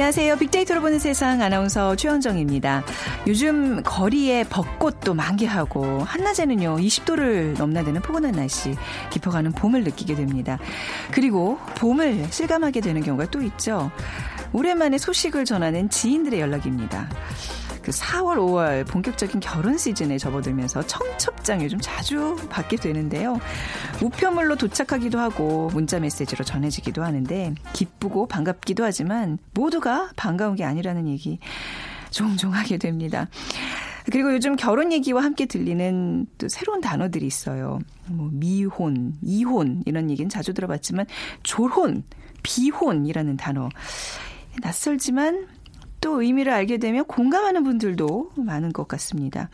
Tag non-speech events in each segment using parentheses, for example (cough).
안녕하세요. 빅데이터로 보는 세상 아나운서 최원정입니다. 요즘 거리에 벚꽃도 만개하고 한낮에는요 20도를 넘나드는 포근한 날씨 깊어가는 봄을 느끼게 됩니다. 그리고 봄을 실감하게 되는 경우가 또 있죠. 오랜만에 소식을 전하는 지인들의 연락입니다. 그 4월, 5월 본격적인 결혼 시즌에 접어들면서 청첩장 요즘 자주 받게 되는데요. 우편물로 도착하기도 하고 문자 메시지로 전해지기도 하는데 기쁘고 반갑기도 하지만 모두가 반가운 게 아니라는 얘기 종종 하게 됩니다. 그리고 요즘 결혼 얘기와 함께 들리는 또 새로운 단어들이 있어요. 뭐 미혼, 이혼 이런 얘기는 자주 들어봤지만 졸혼, 비혼이라는 단어 낯설지만 또 의미를 알게 되면 공감하는 분들도 많은 것 같습니다.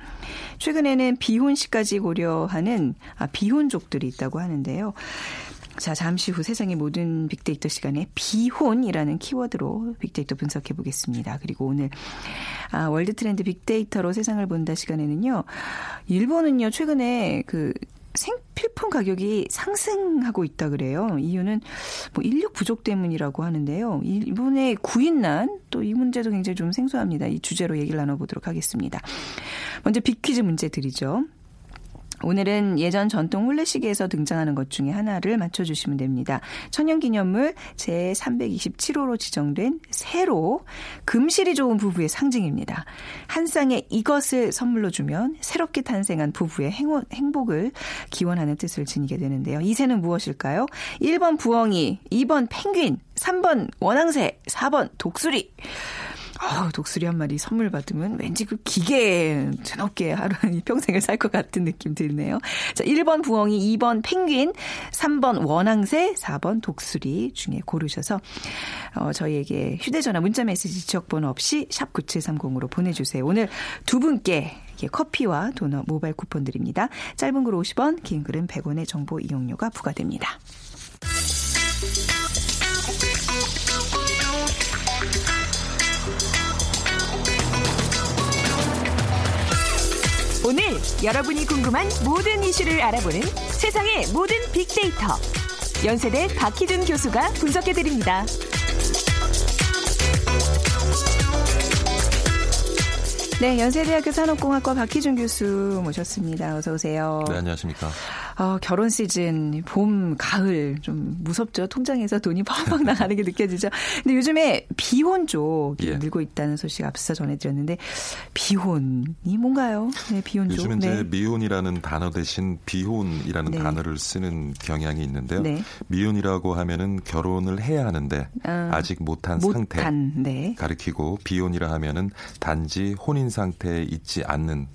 최근에는 비혼시까지 고려하는 아, 비혼족들이 있다고 하는데요. 자, 잠시 후 세상의 모든 빅데이터 시간에 비혼이라는 키워드로 빅데이터 분석해 보겠습니다. 그리고 오늘 아, 월드 트렌드 빅데이터로 세상을 본다 시간에는요. 일본은요, 최근에 그 생필품 가격이 상승하고 있다 그래요. 이유는 뭐 인력 부족 때문이라고 하는데요. 일본의 구인난 또 이 문제도 굉장히 좀 생소합니다. 이 주제로 얘기를 나눠보도록 하겠습니다. 먼저 빅퀴즈 문제 드리죠. 오늘은 예전 전통 혼례시계에서 등장하는 것 중에 하나를 맞춰주시면 됩니다. 천연기념물 제327호로 지정된 새로 금실이 좋은 부부의 상징입니다. 한 쌍의 이것을 선물로 주면 새롭게 탄생한 부부의 행운, 행복을 기원하는 뜻을 지니게 되는데요. 이 새는 무엇일까요? 1번 부엉이, 2번 펭귄, 3번 원앙새, 4번 독수리. 아, 독수리 한 마리 선물 받으면 왠지 그 기계 드높게 하루 평생을 살 것 같은 느낌 드네요. 자, 1번 부엉이, 2번 펭귄, 3번 원앙새, 4번 독수리 중에 고르셔서 어, 저희에게 휴대전화 문자메시지 지역번호 없이 샵 9730으로 보내주세요. 오늘 두 분께 커피와 도넛 모바일 쿠폰 드립니다. 짧은 글 50원, 긴 글은 100원의 정보 이용료가 부과됩니다. 오늘 여러분이 궁금한 모든 이슈를 알아보는 세상의 모든 빅데이터. 연세대 박희준 교수가 분석해드립니다. 네, 연세대학교 산업공학과 박희준 교수 모셨습니다. 어서 오세요. 네, 안녕하십니까. 어, 결혼 시즌, 봄, 가을 좀 무섭죠. 통장에서 돈이 팍팍 (laughs) 나가는 게 느껴지죠. 근데 요즘에 비혼족이 예. 늘고 있다는 소식 앞서 전해드렸는데 비혼이 뭔가요? 네, 비혼족. 요즘은 네. 이제 미혼이라는 단어 대신 비혼이라는 네. 단어를 쓰는 경향이 있는데요. 네. 미혼이라고 하면은 결혼을 해야 하는데 아, 직 못한, 못한 상태 네. 가리키고 비혼이라 하면은 단지 혼인 상태에 있지 않는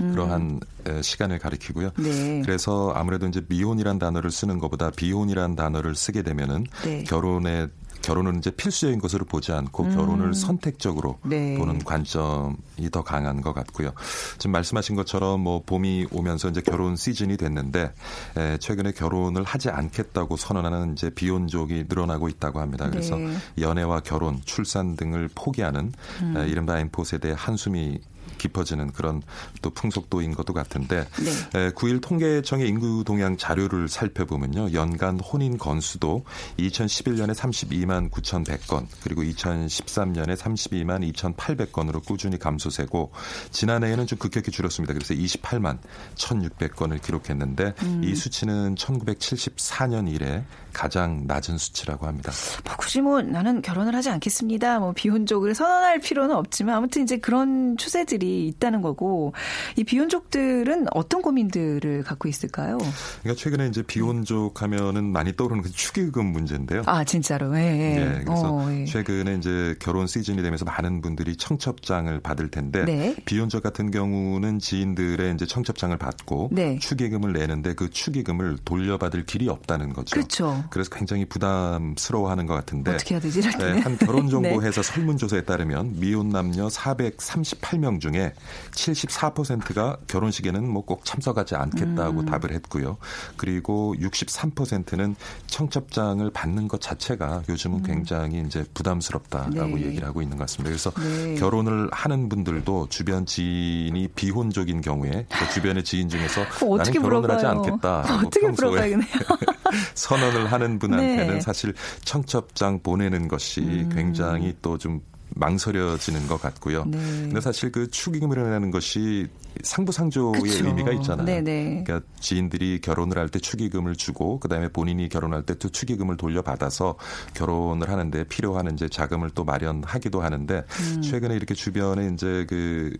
그러한 음. 시간을 가리키고요. 네. 그래서 아무래도 이제 미혼이란 단어를 쓰는 것보다 비혼이란 단어를 쓰게 되면은 네. 결혼에 결혼은 이제 필수적인 것으로 보지 않고 음. 결혼을 선택적으로 네. 보는 관점이 더 강한 것 같고요. 지금 말씀하신 것처럼 뭐 봄이 오면서 이제 결혼 시즌이 됐는데 에, 최근에 결혼을 하지 않겠다고 선언하는 이제 비혼족이 늘어나고 있다고 합니다. 그래서 네. 연애와 결혼, 출산 등을 포기하는 음. 에, 이른바 엠포 세대의 한숨이 깊어지는 그런 또 풍속도인 것도 같은데 네. 9일 통계청의 인구 동향 자료를 살펴보면요. 연간 혼인 건수도 2011년에 32만 9,100건 그리고 2013년에 32만 2,800건으로 꾸준히 감소세고 지난해에는 좀 급격히 줄었습니다. 그래서 28만 1,600건을 기록했는데 음. 이 수치는 1974년 이래 가장 낮은 수치라고 합니다. 뭐 굳이 뭐 나는 결혼을 하지 않겠습니다. 뭐 비혼족을 선언할 필요는 없지만 아무튼 이제 그런 추세들이 있다는 거고 이 비혼족들은 어떤 고민들을 갖고 있을까요? 그러니까 최근에 이제 비혼족 하면은 많이 떠오르는 그 축의금 문제인데요. 아 진짜로. 예. 예. 네, 그래서 어, 예. 최근에 이제 결혼 시즌이 되면서 많은 분들이 청첩장을 받을 텐데 네. 비혼족 같은 경우는 지인들의 이제 청첩장을 받고 네. 축의금을 내는데 그 축의금을 돌려받을 길이 없다는 거죠. 그렇죠. 그래서 굉장히 부담스러워하는 것 같은데 어떻게 해야 되지? 네, 한 결혼정보회사 (laughs) 네. 설문조사에 따르면 미혼 남녀 438명 중에 74%가 결혼식에는 뭐 꼭 참석하지 않겠다고 음. 답을 했고요. 그리고 63%는 청첩장을 받는 것 자체가 요즘은 음. 굉장히 이제 부담스럽다라고 네. 얘기를 하고 있는 것 같습니다. 그래서 네. 결혼을 하는 분들도 주변 지인이 비혼족인 경우에 그 주변의 지인 중에서 어, 나는 결혼을 물어봐요. 하지 않겠다. (laughs) 어떻게 물어봐야겠네요. (laughs) 선언을 하는 분한테는 네. 사실 청첩장 보내는 것이 음. 굉장히 또좀 망설여지는 것 같고요. 네. 근데 사실 그 축의금이라는 것이 상부상조의 그쵸. 의미가 있잖아요. 네네. 네. 그러니까 지인들이 결혼을 할 때 축의금을 주고 그다음에 본인이 결혼할 때 또 축의금을 돌려받아서 결혼을 하는데 필요한 이제 자금을 또 마련하기도 하는데 음. 최근에 이렇게 주변에 이제 그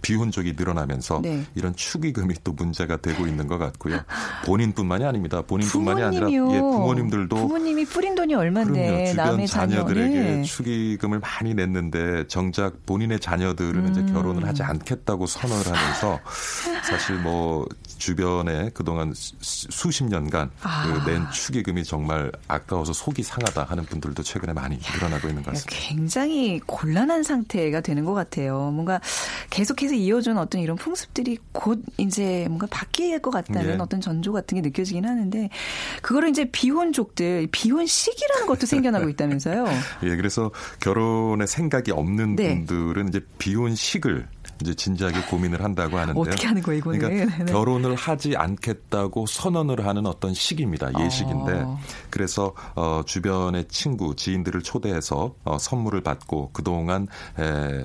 비혼족이 늘어나면서 네. 이런 축의금이 또 문제가 되고 있는 것 같고요. (laughs) 본인뿐만이 아닙니다. 본인뿐만이 부모님이요. 아니라 예, 부모님들도 부모님이 뿌린 돈이 얼마인데 주변 남의 자녀들에게 네. 축의금을 많이 냈는데 정작 본인의 자녀들은 음. 이제 결혼을 하지 않겠다고 선언을 하면서 (laughs) 사실 뭐 주변에 그동안 수십 년간 아. 그낸 축의금이 정말 아까워서 속이 상하다 하는 분들도 최근에 많이 늘어나고 있는 것 같습니다. 굉장히 곤란한 상태가 되는 것 같아요. 뭔가 계속해서 이어준 어떤 이런 풍습들이 곧 이제 뭔가 바뀔 것 같다는 예. 어떤 전조 같은 게 느껴지긴 하는데 그거를 이제 비혼족들 비혼 시기라는 것도 생겨나고 있다면서요? (laughs) 예, 그래서 결혼에 생각이 없는 네. 분들은 이제 비혼식을 이제 진지하게 고민을 한다고 하는데요. 어떻게 하는 거예요, 이거는? 그러니까 네네. 네. 결혼을 하지 않겠다고 선언을 하는 어떤 시기입니다. 예식인데. 어. 그래서 어 주변의 친구, 지인들을 초대해서 어 선물을 받고 그동안 에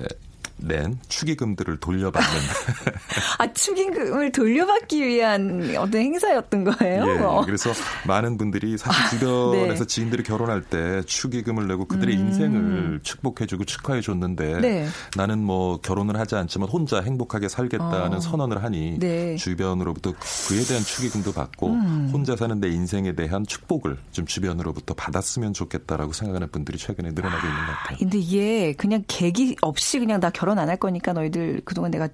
낸 축의금들을 돌려받는. (laughs) 아, 축의금을 돌려받기 위한 어떤 행사였던 거예요? 예, 어. 그래서 많은 분들이 사실 아, 주변에서 아, 네. 지인들이 결혼할 때 축의금을 내고 그들의 음. 인생을 축복해주고 축하해줬는데 네. 나는 뭐 결혼을 하지 않지만 혼자 행복하게 살겠다는 어. 선언을 하니 네. 주변으로부터 그에 대한 축의금도 받고 음. 혼자 사는 내 인생에 대한 축복을 좀 주변으로부터 받았으면 좋겠다라고 생각하는 분들이 최근에 늘어나고 있는 것 같아요. 근데 이게 그냥 계기 없이 그냥 나 결혼 결혼 안 할 거니까 너희들 그동안 내가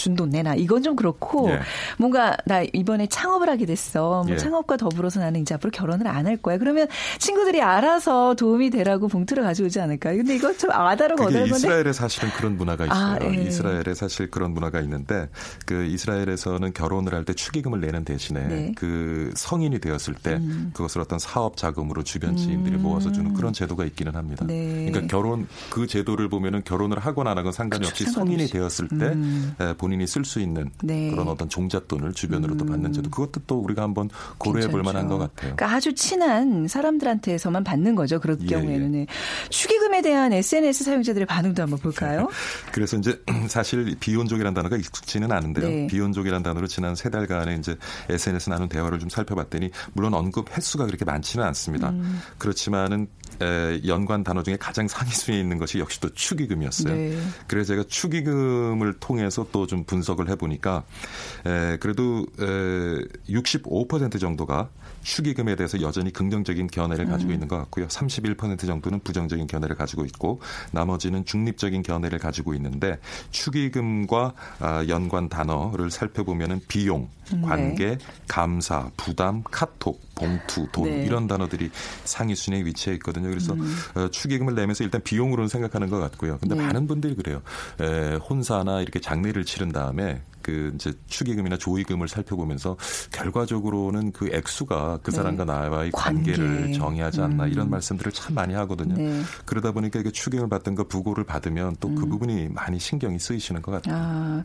준 돈 내놔. 이건 좀 그렇고 예. 뭔가 나 이번에 창업을 하게 됐어. 뭐 예. 창업과 더불어서 나는 이제 앞으로 결혼을 안 할 거야. 그러면 친구들이 알아서 도움이 되라고 봉투를 가져오지 않을까요? 근데 이거 좀 아다르고 어다른 건데. 이스라엘에 사실은 그런 문화가 아, 있어요. 아, 예. 이스라엘에 사실 그런 문화가 있는데 그 이스라엘에서는 결혼을 할 때 축의금을 내는 대신에 네. 그 성인이 되었을 때 음. 그것을 어떤 사업 자금으로 주변 지인들이 음. 모아서 주는 그런 제도가 있기는 합니다. 네. 그러니까 결혼 그 제도를 보면은 결혼을 하거나 안 하건 상관이 그렇죠. 없이 성인이 되었을 때 음. 본 인이 쓸 수 있는 네. 그런 어떤 종잣돈을 주변으로 또 받는 제도 음. 그것도 또 우리가 한번 고려해 볼 만한 것 같아요. 그러니까 아주 친한 사람들한테서만 받는 거죠. 그럴 예, 경우에는 예. 축의금에 대한 SNS 사용자들의 반응도 한번 볼까요? (laughs) 그래서 이제 (clears throat) 사실 비혼족이라는 단어가 익숙지는 않은데요. 네. 비혼족이라는 단어로 지난 세 달간의 이제 SNS 나눈 대화를 좀 살펴봤더니 물론 언급 횟수가 그렇게 많지는 않습니다. 음. 그렇지만은 에, 연관 단어 중에 가장 상위 순위에 있는 것이 역시 또 축의금이었어요. 네. 그래서 제가 축의금을 통해서 또좀 분석을 해보니까 에, 그래도 에, 65% 정도가 축의금에 대해서 여전히 긍정적인 견해를 가지고 음. 있는 것 같고요. 31% 정도는 부정적인 견해를 가지고 있고 나머지는 중립적인 견해를 가지고 있는데 축의금과 아, 연관 단어를 살펴보면은 비용, 음, 관계, 네. 감사, 부담, 카톡, 봉투, 돈 네. 이런 단어들이 상위 순위에 위치해 있거든요. 그래서 음. 어, 축의금을 내면서 일단 비용으로는 생각하는 것 같고요. 근데 네. 많은 분들이 그래요. 에, 혼사나 이렇게 장례를 치른 다음에 그 이제 축의금이나 조의금을 살펴보면서 결과적으로는 그 액수가 그 사람과 네. 나와의 관계를 관계. 정의하지 않나 음. 이런 말씀들을 참 많이 하거든요. 네. 그러다 보니까 이게 축의금을 거 부고를 받으면 또그 음. 부분이 많이 신경이 쓰이시는 것 같아요. 아,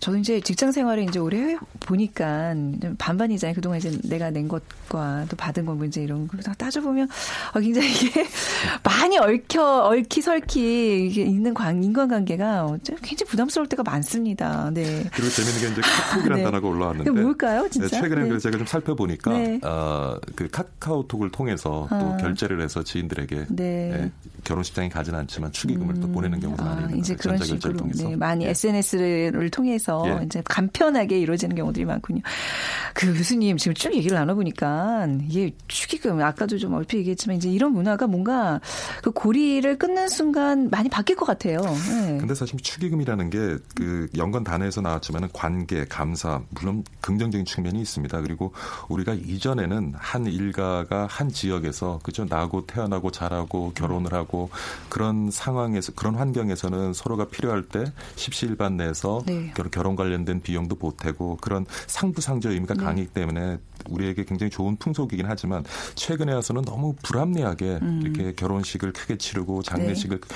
저도 이제 직장 생활을 이제 오래 보니까 반반이잖아요. 그동안 이제 내가 낸 것과 또 받은 거 이제 이런 거 따져보면 어, 굉장히 이게 (laughs) 많이 얽혀 얽히설키 이게 있는 관, 인간관계가 굉장히 부담스러울 때가 많습니다. 네. 그리고 재밌는 게 이제 카톡이라는 네. 단어가 올라왔는데 뭘까요, 진짜? 네, 최근에 네. 제가 좀 살펴보니까 네. 어, 그 카카오톡을 통해서 또 아. 결제를 해서 지인들에게 네. 네, 결혼식장에 가지는 않지만 축의금을 음. 또 보내는 경우도 아, 많이 있는 이제 그런 식으로 통해서. 네, 많이 SNS를 통해서 예. 이제 간편하게 이루어지는 경우들이 많군요. 그 교수님 지금 쭉 얘기를 나눠보니까 이게 축의금 아까도 좀 얼핏 얘기했지만 이제 이런 문화가 뭔가 그 고리를 끊는 순간 많이 바뀔 것 같아요. 네. 근데 사실 축의금이라는 게 그 연관 단어에서 나왔지만 은 관계, 감사 물론 긍정적인 측면이 있습니다. 그리고 우리가 이전에는 한 일가가 한 지역에서 그죠 나고 태어나고 자라고 결혼을 하고 그런 상황에서 그런 환경에서는 서로가 필요할 때 십시일반 내에서 네. 결혼 관련된 비용도 보태고 그런 상부상조 의미가 네. 강하기 때문에 우리에게 굉장히 좋은 풍속이긴 하지만 최근에 와서는 너무 불합리하게 음. 이렇게 결혼식을 크게 치르고 장례식을 네.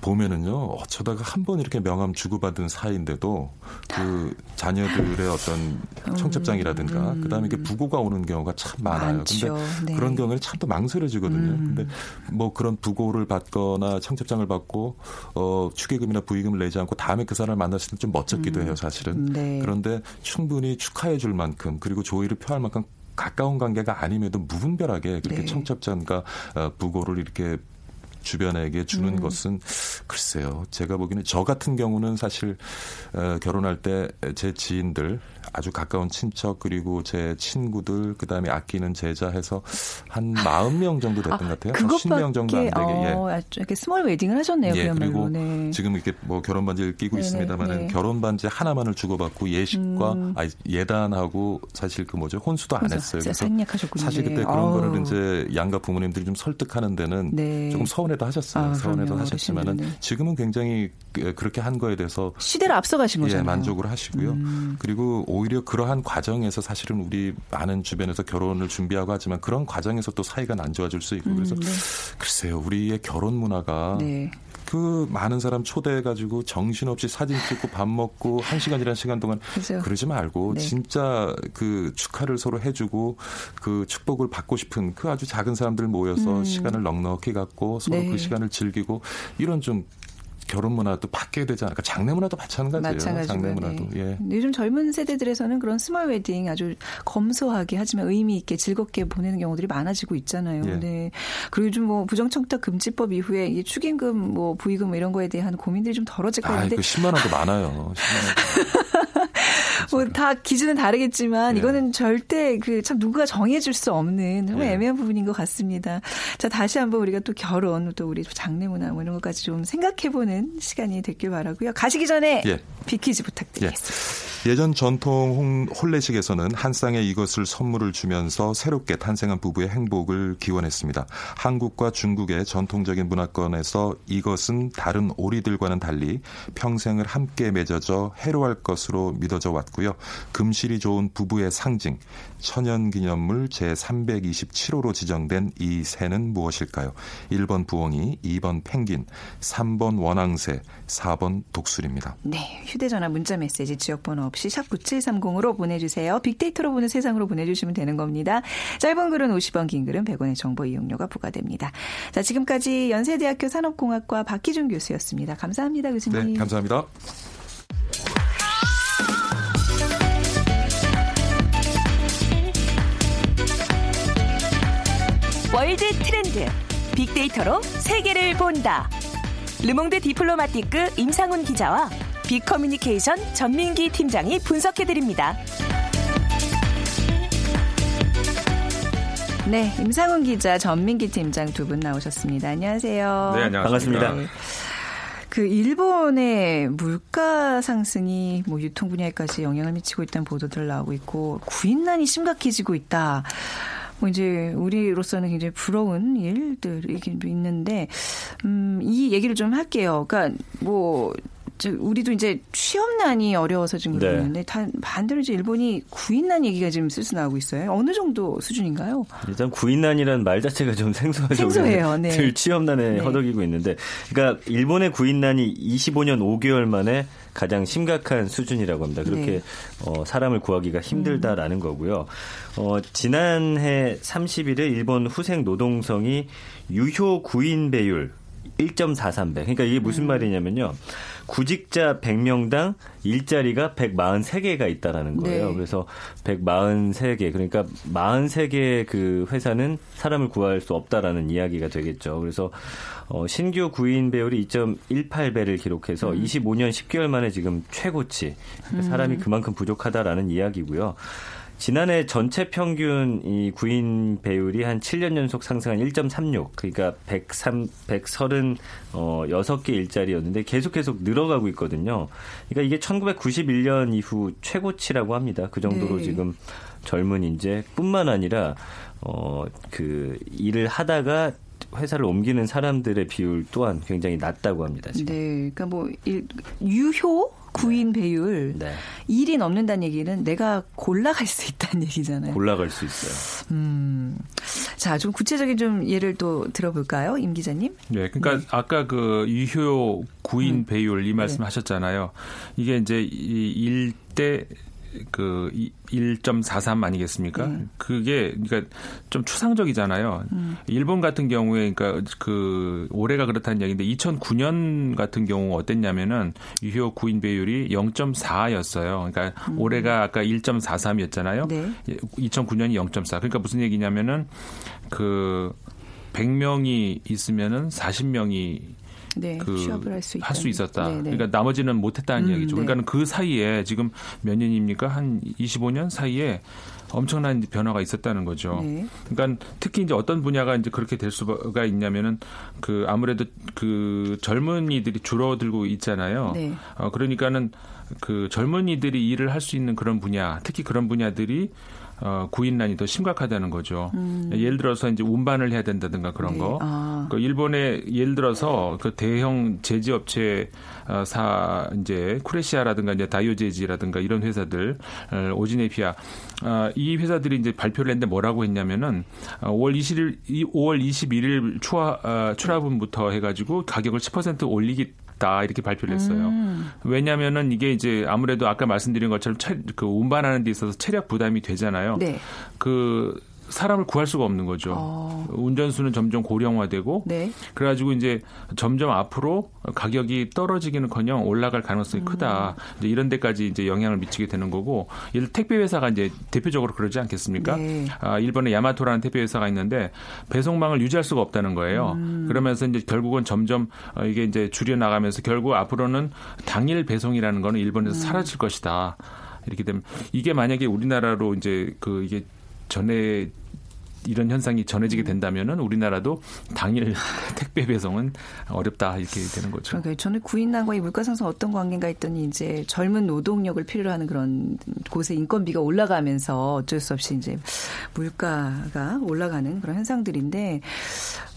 보면은요 어쩌다가 한 번 이렇게 명함 주고받은 사이인데도 그 자녀들의 어떤 청첩장이라든가 음. 그다음에 이게 부고가 오는 경우가 참 많아요. 많죠. 근데 네. 그런 경우에는 참 또 망설여지거든요. 음. 근데 뭐 그런 부고를 받거나 청첩장을 받고 어 축의금이나 부의금을 내지 않고 다음에 그 사람을 만났을 때 좀 멋졌기도 음. 해요, 사실은. 네. 그런데 충분히 축하해 줄 만큼 그리고 조의를 표할 만큼 가까운 관계가 아님에도 무분별하게 그렇게 네. 청첩장과 어, 부고를 이렇게 주변에게 주는 음. 것은 글쎄요. 제가 보기에는 저 같은 경우는 사실 어, 결혼할 때 제 지인들 아주 가까운 친척 그리고 제 친구들 그다음에 아끼는 제자 해서 한 40명 정도 됐던 아, 것 같아요. 한 10명 정도 안 되게. 어, 예. 이렇게 small wedding을 하셨네요. 예, 그리고 네. 지금 이렇게 뭐 결혼 반지를 끼고 네네, 있습니다만은 네. 결혼 반지 하나만을 주고받고 예식과 음. 아니, 예단하고 사실 그 뭐죠 혼수도 안 했어요. 그래서 사실 그때 그런 아우. 거를 이제 양가 부모님들이 좀 설득하는 데는 네. 조금 서운해도 하셨어요. 아, 서운해도 하셨지만은 지금은 굉장히 그, 그렇게 한 거에 대해서 시대를 앞서가신 거잖아요. 예, 만족을 하시고요. 음. 그리고 오히려 그러한 과정에서 사실은 우리 많은 주변에서 결혼을 준비하고 하지만 그런 과정에서 또 사이가 안 좋아질 수 있고 그래서 음, 네. 글쎄요 우리의 결혼 문화가 네. 그 많은 사람 초대해가지고 정신없이 사진 찍고 밥 먹고 한 시간이라는 시간 동안 그렇죠. 그러지 말고 네. 진짜 그 축하를 서로 해주고 그 축복을 받고 싶은 그 아주 작은 사람들 모여서 음. 시간을 넉넉히 갖고 서로 그 네. 그 시간을 즐기고 이런 좀 결혼 문화도 바뀌어야 되지 않을까? 장례 문화도 마찬가지예요. 마찬가지고, 장례 문화도. 네. 예. 요즘 젊은 세대들에서는 그런 스몰 웨딩 아주 검소하게 하지만 의미 있게 즐겁게 보내는 경우들이 많아지고 있잖아요. 예. 네. 그리고 요즘 뭐 부정청탁 금지법 이후에 이 축의금 뭐 부의금 뭐 이런 거에 대한 고민들이 좀 덜어질 것 같은데. 아, 그 10만 원도 많아요. 10만 원. (laughs) 뭐 다 기준은 다르겠지만 네. 이거는 절대 그 참 누구가 정해줄 수 없는 정말 네. 애매한 부분인 것 같습니다. 자 다시 한번 우리가 또 결혼 또 우리 장례 문화 뭐 이런 것까지 좀 생각해보는 시간이 됐길 바라고요. 가시기 전에 예. 빅퀴즈 부탁드리겠습니다. 예. 예전 전통 혼례식에서는 한 쌍에 이것을 선물을 주면서 새롭게 탄생한 부부의 행복을 기원했습니다. 한국과 중국의 전통적인 문화권에서 이것은 다른 오리들과는 달리 평생을 함께 맺어져 해로할 것으로 믿어져 왔고 요. 금실이 좋은 부부의 상징, 천연기념물 제327호로 지정된 이 새는 무엇일까요? 1번 부엉이, 2번 펭귄, 3번 원앙새, 4번 독수리입니다. 네, 휴대전화 문자메시지 지역번호 없이 샵 9730으로 보내주세요. 빅데이터로 보는 세상으로 보내주시면 되는 겁니다. 짧은 글은 50원, 긴 글은 100원의 정보 이용료가 부과됩니다. 자, 지금까지 연세대학교 산업공학과 박희준 교수였습니다. 감사합니다, 교수님. 네, 감사합니다. 월드 트렌드 빅데이터로 세계를 본다. 르몽드 디플로마티크 임상훈 기자와 빅커뮤니케이션 전민기 팀장이 분석해드립니다. 네, 임상훈 기자, 전민기 팀장 두 분 나오셨습니다. 안녕하세요. 네, 안녕하십니까. 반갑습니다. 네. 그 일본의 물가 상승이 뭐 유통 분야에까지 영향을 미치고 있다는 보도들 나오고 있고 구인난이 심각해지고 있다. 뭐 이제 우리로서는 굉장히 부러운 일들이 있는데 음, 이 얘기를 좀 할게요. 그러니까 뭐 우리도 이제 취업난이 어려워서 지금 네. 그러는데 네. 반대로 이제 일본이 구인난 얘기가 지금 슬슬 나오고 있어요. 어느 정도 수준인가요? 일단 구인난이란 말 자체가 좀 생소하죠. 생소해요. 네. 늘 취업난에 네. 허덕이고 있는데, 그러니까 일본의 구인난이 25년 5개월 만에 가장 심각한 수준이라고 합니다. 그렇게 네. 어, 사람을 구하기가 힘들다라는 음. 거고요. 어, 지난해 30일에 일본 후생 노동성이 유효 구인 배율 1.43배. 그러니까 이게 무슨 음. 말이냐면요. 구직자 100명당 일자리가 143개가 있다라는 거예요. 네. 그래서 143개 그러니까 43개 그 회사는 사람을 구할 수 없다라는 이야기가 되겠죠. 그래서 어, 신규 구인 배율이 2.18배를 기록해서 음. 25년 10개월 만에 지금 최고치. 그러니까 사람이 음. 그만큼 부족하다라는 이야기고요. 지난해 전체 평균 이 구인 배율이 한 7년 연속 상승한 1.36 그러니까 103 130 어, 6개 일자리였는데 계속 계속 늘어가고 있거든요. 그러니까 이게 1991년 이후 최고치라고 합니다. 그 정도로 네. 지금 젊은 인재뿐만 아니라 어, 그 일을 하다가 회사를 옮기는 사람들의 비율 또한 굉장히 낮다고 합니다. 지금. 네, 그러니까 뭐 일, 유효 구인 네. 배율 네. 1이 넘는다는 얘기는 내가 골라갈 수 있다는 얘기잖아요. 골라갈 수 있어요. 음. 자, 좀 구체적인 좀 예를 또 들어볼까요? 임 기자님? 네. 그러니까 네. 아까 그 유효 구인 음. 배율 이 말씀 네. 하셨잖아요. 이게 이제 이 일대 그 1.43 아니겠습니까? 네. 그게 그러니까 좀 추상적이잖아요. 음. 일본 같은 경우에 그러니까 그 올해가 그렇다는 얘기인데 2009년 같은 경우 어땠냐면은 유효 구인 배율이 0.4였어요. 그러니까 음. 올해가 아까 1.43이었잖아요. 네. 2009년이 0.4. 그러니까 무슨 얘기냐면은 그 100명이 있으면은 40명이 네, 그 취업을 할수 할수 있었다. 네네. 네. 그러니까 나머지는 못했다는 음, 얘기죠. 그러니까 네. 그 사이에 지금 몇 년입니까? 한 25년 사이에 엄청난 변화가 있었다는 거죠. 네. 그러니까 특히 이제 어떤 분야가 이제 그렇게 될 수가 있냐면은 그 아무래도 그 젊은이들이 줄어들고 있잖아요. 네. 어 그러니까는 그 젊은이들이 일을 할 수 있는 그런 분야, 특히 그런 분야들이 어, 구인난이 더 심각하다는 거죠. 음. 예를 들어서 이제 운반을 해야 된다든가 그런 네. 거. 아. 그 일본에 예를 들어서 그 대형 제지업체 어, 사 이제 쿠레시아라든가 이제 다이오제지라든가 이런 회사들 어, 오지네피아 어, 이 회사들이 이제 발표를 했는데 뭐라고 했냐면은 5월 20일 5월 21일 추하 어, 출하분부터 해가지고 가격을 10% 올리기 있다 이렇게 발표를 했어요. 음. 왜냐하면은 이게 이제 아무래도 아까 말씀드린 것처럼 체, 그 운반하는 데 있어서 체력 부담이 되잖아요. 네. 그 사람을 구할 수가 없는 거죠. 어. 운전수는 점점 고령화되고 네. 그래가지고 이제 점점 앞으로 가격이 떨어지기는커녕 올라갈 가능성이 음. 크다. 이제 이런 데까지 이제 영향을 미치게 되는 거고, 이 택배 회사가 이제 대표적으로 그러지 않겠습니까? 네. 아, 일본에 야마토라는 택배 회사가 있는데 배송망을 유지할 수가 없다는 거예요. 음. 그러면서 이제 결국은 점점 어, 이게 이제 줄여 나가면서 결국 앞으로는 당일 배송이라는 거는 일본에서 음. 사라질 것이다. 이렇게 되면 이게 만약에 우리나라로 이제 그 이게 전에 이런 현상이 전해지게 된다면은 우리나라도 당일 (laughs) 택배 배송은 어렵다 이렇게 되는 거죠. 그러니까 저는 구인난과 이 물가 상승 어떤 관계가 있더니 이제 젊은 노동력을 필요로 하는 그런 곳에 인건비가 올라가면서 어쩔 수 없이 이제 물가가 올라가는 그런 현상들인데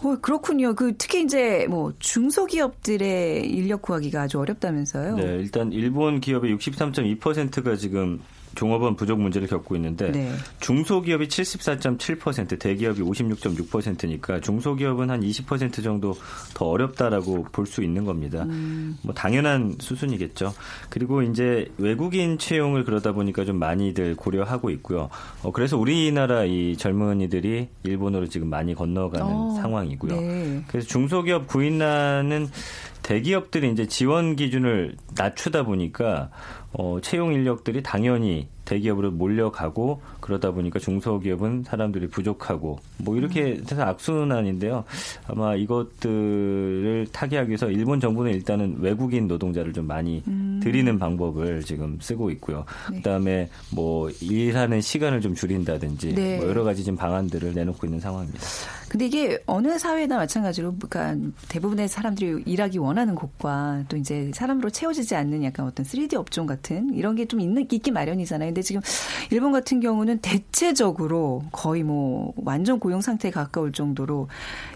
어, 그렇군요. 그 특히 이제 뭐 중소기업들의 인력 구하기가 아주 어렵다면서요. 네, 일단 일본 기업의 63.2%가 지금 종업원 부족 문제를 겪고 있는데 네. 중소기업이 74.7% 대기업이 56.6%니까 중소기업은 한 20% 정도 더 어렵다라고 볼 수 있는 겁니다. 음. 뭐 당연한 수순이겠죠. 그리고 이제 외국인 채용을 그러다 보니까 좀 많이들 고려하고 있고요. 어, 그래서 우리나라 이 젊은이들이 일본으로 지금 많이 건너가는 어, 상황이고요. 네. 그래서 중소기업 구인난은 대기업들이 이제 지원 기준을 낮추다 보니까 어, 채용 인력들이 당연히 대기업으로 몰려가고 그러다 보니까 중소기업은 사람들이 부족하고 뭐 이렇게 해서 악순환인데요. 아마 이것들을 타개하기 위해서 일본 정부는 일단은 외국인 노동자를 좀 많이 음. 들이는 방법을 지금 쓰고 있고요. 네. 그다음에 뭐 일하는 시간을 좀 줄인다든지 네. 뭐 여러 가지 지금 방안들을 내놓고 있는 상황입니다. 근데 이게 어느 사회나 마찬가지로 그러니까 대부분의 사람들이 일하기 원하는 곳과 또 이제 사람으로 채워지지 않는 약간 어떤 3D 업종 같은 이런 게 좀 있는 있기 마련이잖아요. 근데 지금 일본 같은 경우는 대체적으로 거의 뭐 완전 고용 상태에 가까울 정도로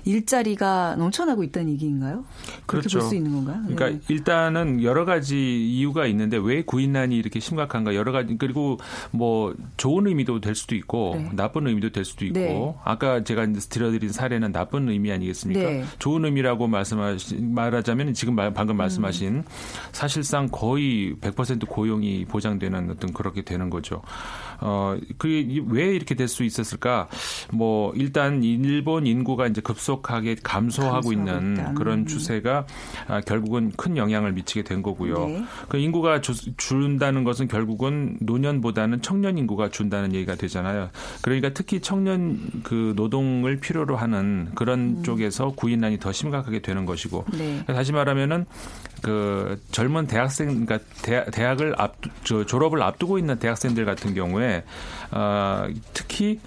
일자리가 넘쳐나고 있다는 얘기인가요? 그렇게 그렇죠. 볼 수 있는 건가요? 그러니까 네. 일단은 여러 가지 이유가 있는데 왜 구인난이 이렇게 심각한가 여러 가지 그리고 뭐 좋은 의미도 될 수도 있고 네. 나쁜 의미도 될 수도 있고 네. 아까 제가 들려드린 사례는 나쁜 의미 아니겠습니까? 네. 좋은 의미라고 말씀하시 말하자면 지금 방금 말씀하신 음. 사실상 거의 100% 고용이 보장되는 어떤 그렇게 되는 거죠. 어, 그게 왜 이렇게 될 수 있었을까? 뭐, 일단 일본 인구가 이제 급속하게 감소하고 있는 있다. 그런 음. 추세가 아, 결국은 큰 영향을 미치게 된 거고요. 네. 그 인구가 주, 준다는 것은 결국은 노년보다는 청년 인구가 준다는 얘기가 되잖아요. 그러니까 특히 청년 그 노동을 필요로 하는 그런 음. 쪽에서 구인난이 더 심각하게 되는 것이고. 네. 다시 말하면은 그 젊은 대학생 그러니까 대학, 을 앞, 저, 졸업을 앞두고 있는 대학생들 같은 경우에 어, 특히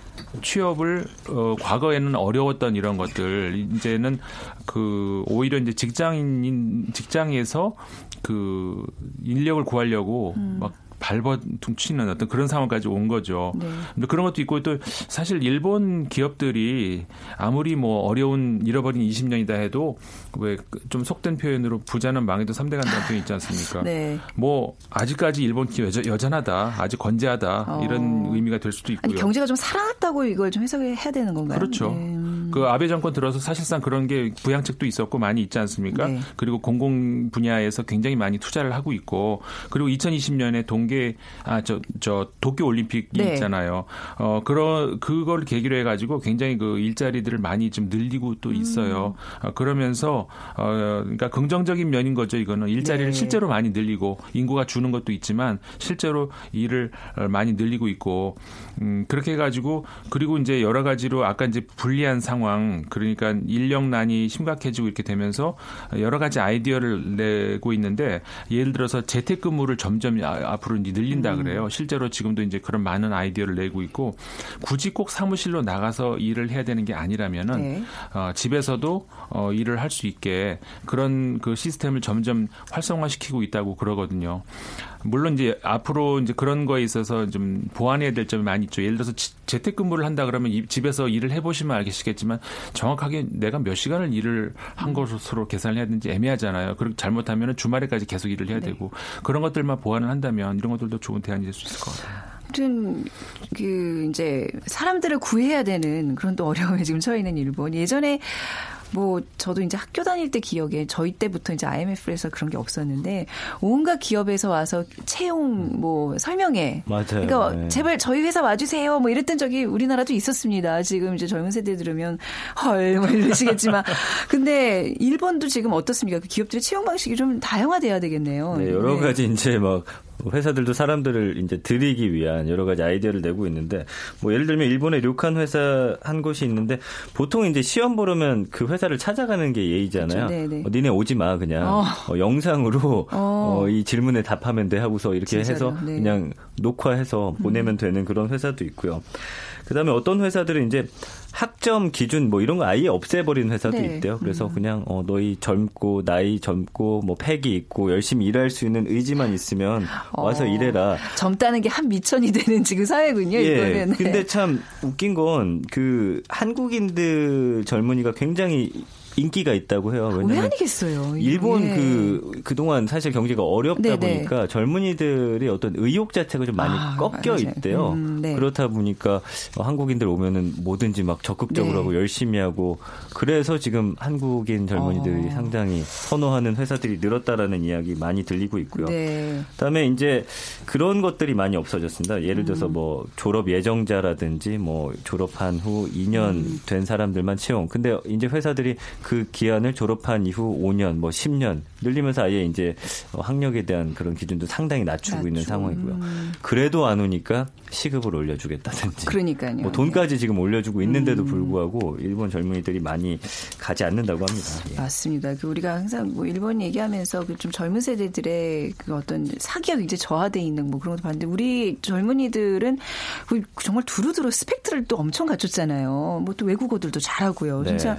취업을 어, 과거에는 어려웠던 이런 것들 이제는 그 오히려 이제 직장인 직장에서 그 인력을 구하려고 음. 막 발버둥치는 어떤 그런 상황까지 온 거죠. 네. 근데 그런 것도 있고 또 사실 일본 기업들이 아무리 뭐 어려운 잃어버린 20년이다 해도 왜 좀 속된 표현으로 부자는 망해도 3대 간다는 표현 있지 않습니까? 네. 뭐 아직까지 일본 기업 여자, 하다 아직 건재하다 어. 이런 의미가 될 수도 있고요. 아니, 경제가 좀 살아났다고 이걸 좀 해석해야 되는 건가요? 그렇죠. 네. 그 아베 정권 들어서 사실상 그런 게 부양책도 있었고 많이 있지 않습니까? 네. 그리고 공공 분야에서 굉장히 많이 투자를 하고 있고 그리고 2020년에 동계 아저저 저 도쿄 올림픽이 네. 있잖아요. 어 그런 그걸 계기로 해 가지고 굉장히 그 일자리들을 많이 좀 늘리고 또 있어요. 음. 어, 그러면서 어 그러니까 긍정적인 면인 거죠. 이거는 일자리를 네. 실제로 많이 늘리고 인구가 주는 것도 있지만 실제로 일을 많이 늘리고 있고 음 그렇게 해 가지고 그리고 이제 여러 가지로 아까 이제 불리한 상황 상황 그러니까 인력난이 심각해지고 이렇게 되면서 여러 가지 아이디어를 내고 있는데 예를 들어서 재택근무를 점점 아, 앞으로 이제 늘린다 음. 그래요. 실제로 지금도 이제 그런 많은 아이디어를 내고 있고 굳이 꼭 사무실로 나가서 일을 해야 되는 게 아니라면은 네. 어, 집에서도 어, 일을 할 수 있게 그런 그 시스템을 점점 활성화시키고 있다고 그러거든요. 물론 이제 앞으로 이제 그런 거에 있어서 좀 보완해야 될 점이 많이 있죠. 예를 들어서 재택근무를 한다 그러면 집에서 일을 해보시면 알겠시겠지만 정확하게 내가 몇 시간을 일을 한 것으로 계산을 해야 되는지 애매하잖아요. 그리고 잘못하면 주말에까지 계속 일을 해야 네. 되고 그런 것들만 보완을 한다면 이런 것들도 좋은 대안이 될 수 있을 것 같아요. 아무튼 그 이제 사람들을 구해야 되는 그런 또 어려움에 지금 처해 있는 일본. 예전에 뭐 저도 이제 학교 다닐 때 기억에 저희 때부터 이제 IMF에서 그런 게 없었는데 온갖 기업에서 와서 채용 뭐 설명회 맞아요. 그러니까 네. 제발 저희 회사 와주세요 뭐 이랬던 적이 우리나라도 있었습니다. 지금 이제 젊은 세대 들으면 헐 뭐 이러시겠지만 (laughs) 근데 일본도 지금 어떻습니까? 그 기업들의 채용 방식이 좀 다양화돼야 되겠네요. 네, 여러 네. 가지 이제 막 회사들도 사람들을 이제 들이기 위한 여러 가지 아이디어를 내고 있는데 뭐 예를 들면 일본의 료칸 회사 한 곳이 있는데 보통 이제 시험 보려면 그 회사를 찾아가는 게 예의잖아요. 그렇죠. 어, 니네 오지 마 그냥 어. 어, 영상으로 어. 어. 이 질문에 답하면 돼 하고서 이렇게 진짜로? 해서 네. 그냥 녹화해서 보내면 음. 되는 그런 회사도 있고요. 그다음에 어떤 회사들은 이제 학점 기준 뭐 이런 거 아예 없애버리는 회사도 네. 있대요. 그래서 음. 그냥 어 너희 젊고 나이 젊고 뭐 팩이 있고 열심히 일할 수 있는 의지만 있으면 와서 어, 일해라. 젊다는 게 한 미천이 되는 지금 사회군요. 예. 이거는. 근데 참 웃긴 건 그 한국인들 젊은이가 굉장히 인기가 있다고 해요. 왜냐면 왜 아니겠어요. 일본 네. 그 그동안 사실 경제가 어렵다 네네. 네. 보니까 젊은이들의 어떤 의욕 자체가 좀 많이 아, 꺾여 맞아요. 있대요. 음, 네. 그렇다 보니까 한국인들 오면은 뭐든지 막 적극적으로 네. 하고 열심히 하고 그래서 지금 한국인 젊은이들이 어. 상당히 선호하는 회사들이 늘었다라는 이야기 많이 들리고 있고요. 네. 그다음에 이제 그런 것들이 많이 없어졌습니다. 예를 들어서 음. 뭐 졸업 예정자라든지 뭐 졸업한 후 2년 음. 된 사람들만 채용. 근데 이제 회사들이 그 기한을 졸업한 이후 5년, 뭐 10년 늘리면서 아예 이제 학력에 대한 그런 기준도 상당히 낮추고 낮추. 있는 상황이고요. 음. 그래도 안 오니까 시급을 올려주겠다든지. 그러니까요. 뭐 돈까지 지금 올려주고 있는데도 음. 불구하고 일본 젊은이들이 많이 가지 않는다고 합니다. 예. 맞습니다. 그 우리가 항상 뭐 일본 얘기하면서 그 좀 젊은 세대들의 그 어떤 사기가 이제 저하돼 있는 뭐 그런 것도 봤는데 우리 젊은이들은 그 정말 두루두루 스펙트를 또 엄청 갖췄잖아요. 뭐 또 외국어들도 잘하고요. 네. 진짜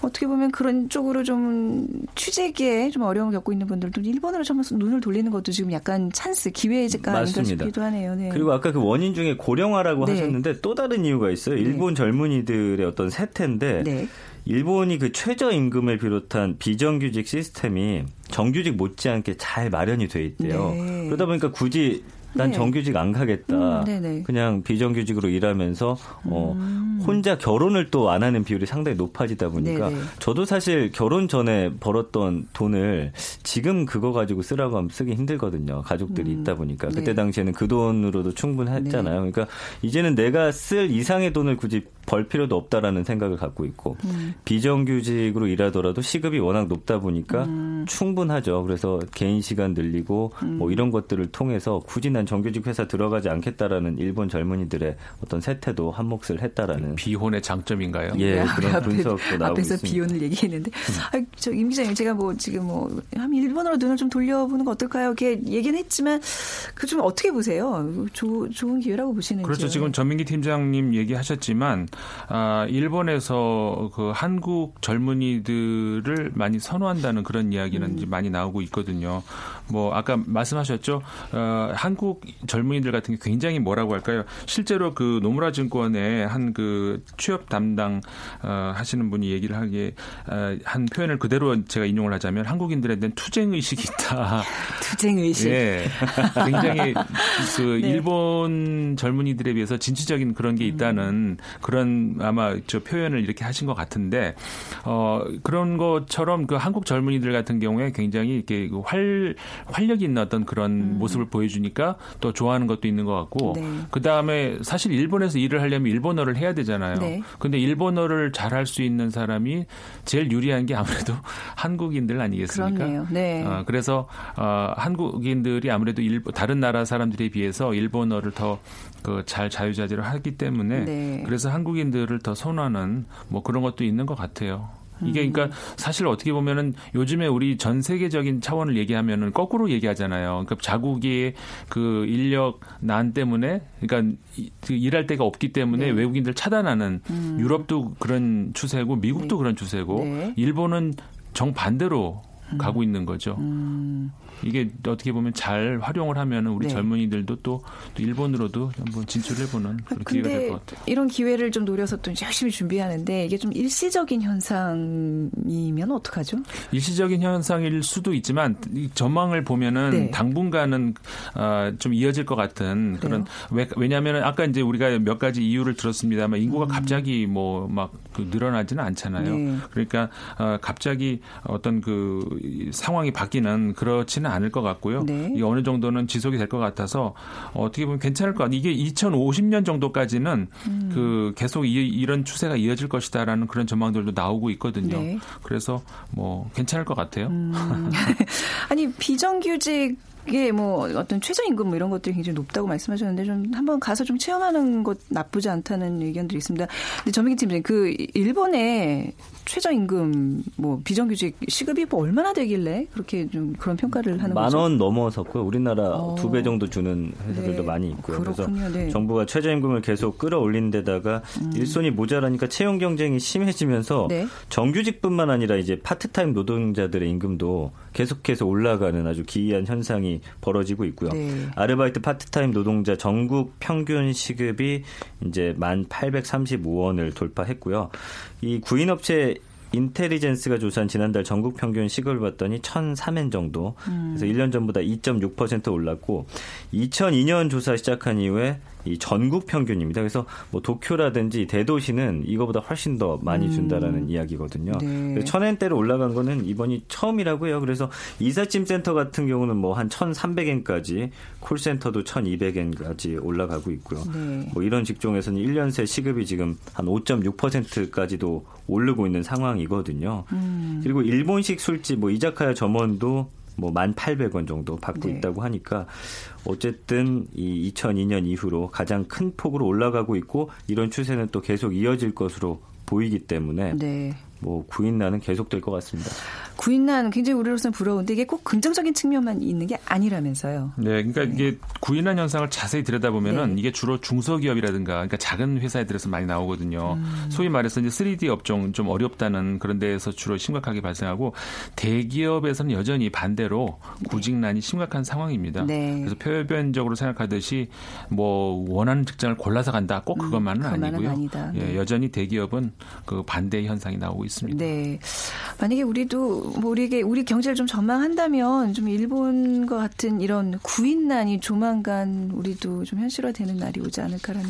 어떻게 보면 그런 쪽으로 좀 취재기에 좀 어려움을 겪고 있는 분들도 일본으로 좀 눈을 돌리는 것도 지금 약간 찬스, 기회가 아닌가 싶기도 하네요. 네. 그리고 아까 그 원인 중에 고령화라고 네. 하셨는데 또 다른 이유가 있어요. 네. 일본 네. 젊은이들의 어떤 세태인데 네. 일본이 그 최저임금을 비롯한 비정규직 시스템이 정규직 못지않게 잘 마련이 돼 있대요. 네. 그러다 보니까 굳이 난 네. 정규직 안 가겠다. 음, 그냥 비정규직으로 일하면서 어, 음. 혼자 결혼을 또 안 하는 비율이 상당히 높아지다 보니까 네네. 저도 사실 결혼 전에 벌었던 돈을 지금 그거 가지고 쓰라고 하면 쓰기 힘들거든요. 가족들이 음. 있다 보니까 그때 네. 당시에는 그 돈으로도 충분했잖아요. 네. 그러니까 이제는 내가 쓸 이상의 돈을 굳이 벌 필요도 없다라는 생각을 갖고 있고 음. 비정규직으로 일하더라도 시급이 워낙 높다 보니까 음. 충분하죠. 그래서 개인 시간 늘리고 음. 뭐 이런 것들을 통해서 굳이 난 정규직 회사 들어가지 않겠다라는 일본 젊은이들의 어떤 세태도 한몫을 했다라는 비혼의 장점인가요? 예, 그런 앞에, 분석도 나오고 앞에서 있습니다. 비혼을 얘기했는데 아, 저임 기자님 제가 뭐 지금 뭐 한 일본어로 눈을 좀 돌려보는 거 어떨까요? 이렇게 얘기는 했지만 그 좀 어떻게 보세요? 조, 좋은 기회라고 보시는지 그렇죠. 지금 전민기 팀장님 얘기하셨지만 아, 일본에서 그 한국 젊은이들을 많이 선호한다는 그런 이야기는 음. 많이 나오고 있거든요. 뭐 아까 말씀하셨죠. 어, 한국 젊은이들 같은 게 굉장히 뭐라고 할까요? 실제로 그 노무라 증권의 한 그 취업 담당 어, 하시는 분이 얘기를 하기에 어, 한 표현을 그대로 제가 인용을 하자면 한국인들에 대한 투쟁 의식이 있다. (laughs) 투쟁 의식. 예. (laughs) 굉장히 그 네. 일본 젊은이들에 비해서 진취적인 그런 게 있다는 음. 그런 아마 저 표현을 이렇게 하신 것 같은데 어 그런 것처럼 그 한국 젊은이들 같은 경우에 굉장히 이렇게 그활 활력 있는 어떤 그런 음. 모습을 보여주니까 또 좋아하는 것도 있는 것 같고 네. 그 다음에 사실 일본에서 일을 하려면 일본어를 해야 되잖아요. 네. 근데 일본어를 잘할 수 있는 사람이 제일 유리한 게 아무래도 (laughs) 한국인들 아니겠습니까? 그렇네요. 네. 어, 그래서 어, 한국인들이 아무래도 일, 다른 나라 사람들에 비해서 일본어를 더그 잘 자유자재로 하기 때문에 네. 그래서 한국인들을 더 선호하는 뭐 그런 것도 있는 것 같아요. 이게 그러니까 사실 어떻게 보면은 요즘에 우리 전 세계적인 차원을 얘기하면은 거꾸로 얘기하잖아요. 그러니까 자국의 그 인력 난 때문에 그러니까 그 일할 데가 없기 때문에 네. 외국인들 차단하는 음. 유럽도 그런 추세고 미국도 네. 그런 추세고 네. 일본은 정반대로 음. 가고 있는 거죠. 음. 이게 어떻게 보면 잘 활용을 하면 우리 네. 젊은이들도 또, 또, 일본으로도 한번 진출해보는 그런 기회가 될 것 같아요. 이런 기회를 좀 노려서 또 열심히 준비하는데 이게 좀 일시적인 현상이면 어떡하죠? 일시적인 현상일 수도 있지만 전망을 보면은 네. 당분간은 어, 좀 이어질 것 같은 그런 왜, 왜냐하면 아까 이제 우리가 몇 가지 이유를 들었습니다만 인구가 음. 갑자기 뭐막 그 늘어나지는 않잖아요. 네. 그러니까 어, 갑자기 어떤 그 상황이 바뀌는 그렇지는 되지는 않을 것 같고요. 네. 이 어느 정도는 지속이 될 것 같아서 어떻게 보면 괜찮을 것 같아요. 이게 2050년 정도까지는 음. 그 계속 이, 런 추세가 이어질 것이다라는 그런 전망들도 나오고 있거든요. 네. 그래서 뭐 괜찮을 것 같아요. 음. (laughs) 아니 비정규직 이게 뭐 어떤 최저임금 뭐 이런 것들이 굉장히 높다고 말씀하셨는데 좀 한번 가서 좀 체험하는 것 나쁘지 않다는 의견들이 있습니다. 근데 전민기 팀장님 그 일본의 최저임금 뭐 비정규직 시급이 뭐 얼마나 되길래 그렇게 좀 그런 평가를 하는 거죠? 만원 넘어섰고요. 우리나라 어. 두배 정도 주는 회사들도 네. 많이 있고요. 그렇군요. 그래서 네. 정부가 최저임금을 계속 끌어올린 데다가 음. 일손이 모자라니까 채용 경쟁이 심해지면서 네. 정규직뿐만 아니라 이제 파트타임 노동자들의 임금도 계속해서 올라가는 아주 기이한 현상이 벌어지고 있고요. 네. 아르바이트 파트타임 노동자 전국 평균 시급이 이제 만 835원을 돌파했고요. 이 구인업체 인텔리전스가 조사한 지난달 전국 평균 시급을 봤더니 1,003엔 정도. 그래서 1년 전보다 2.6% 올랐고 2002년 조사 시작한 이후에 이 전국 평균입니다. 그래서 뭐 도쿄라든지 대도시는 이거보다 훨씬 더 많이 음. 준다라는 음. 이야기거든요. 네. 천엔대로 올라간 거는 이번이 처음이라고요. 그래서 이삿짐 센터 같은 경우는 뭐 한 1,300엔까지 콜센터도 1,200엔까지 올라가고 있고요. 네. 뭐 이런 직종에서는 1년 새 시급이 지금 한 5.6%까지도 오르고 있는 상황이거든요. 음. 그리고 일본식 술집 뭐 이자카야 점원도 뭐 1,800원 정도 받고 네. 있다고 하니까 어쨌든 이 2002년 이후로 가장 큰 폭으로 올라가고 있고 이런 추세는 또 계속 이어질 것으로 보이기 때문에 네. 뭐 구인난은 계속될 것 같습니다. 구인난 굉장히 우리로서는 부러운데 이게 꼭 긍정적인 측면만 있는 게 아니라면서요. 네, 그러니까 네. 이게 구인난 현상을 자세히 들여다보면은 네. 이게 주로 중소기업이라든가 그러니까 작은 회사에 들어서 많이 나오거든요. 음. 소위 말해서 이제 3D 업종 좀 어렵다는 그런 데에서 주로 심각하게 발생하고 대기업에서는 여전히 반대로 구직난이 심각한 상황입니다. 네. 그래서 표변적으로 생각하듯이 뭐 원하는 직장을 골라서 간다 꼭 음, 그것만은 음, 아니고요. 예, 네. 여전히 대기업은 그 반대 현상이 나오고 있습니다. 네. 만약에 우리도 뭐 우리에게 우리 경제를 좀 전망한다면 좀 일본과 같은 이런 구인난이 조만간 우리도 좀 현실화되는 날이 오지 않을까라는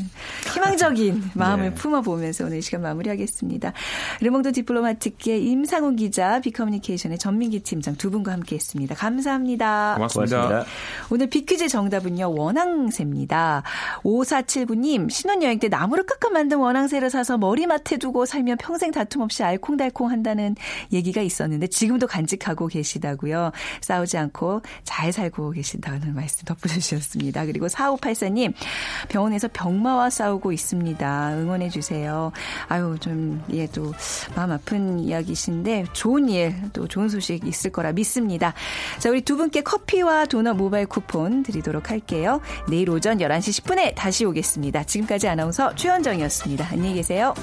희망적인 (laughs) 마음을 네. 품어보면서 오늘 이 시간 마무리하겠습니다. 르몽드 디플로마틱의 임상훈 기자, 빅커뮤니케이션의 전민기 팀장 두 분과 함께했습니다. 감사합니다. 고맙습니다. 고맙습니다. 오늘 빅퀴즈 정답은요 원앙새입니다. 5479님 신혼여행 때 나무를 깎아 만든 원앙새를 사서 머리맡에 두고 살면 평생 다툼 없이 알콩달콩 한다는 얘기가 있었는데 지금도 간직하고 계시다고요. 싸우지 않고 잘 살고 계신다는 말씀 덧붙여주셨습니다. 그리고 4584님 병원에서 병마와 싸우고 있습니다. 응원해 주세요. 아유 좀 예 또 마음 아픈 이야기신데 좋은 일 또 좋은 소식 있을 거라 믿습니다. 자 우리 두 분께 커피와 도넛 모바일 쿠폰 드리도록 할게요. 내일 오전 11시 10분에 다시 오겠습니다. 지금까지 아나운서 최현정이었습니다. 안녕히 계세요.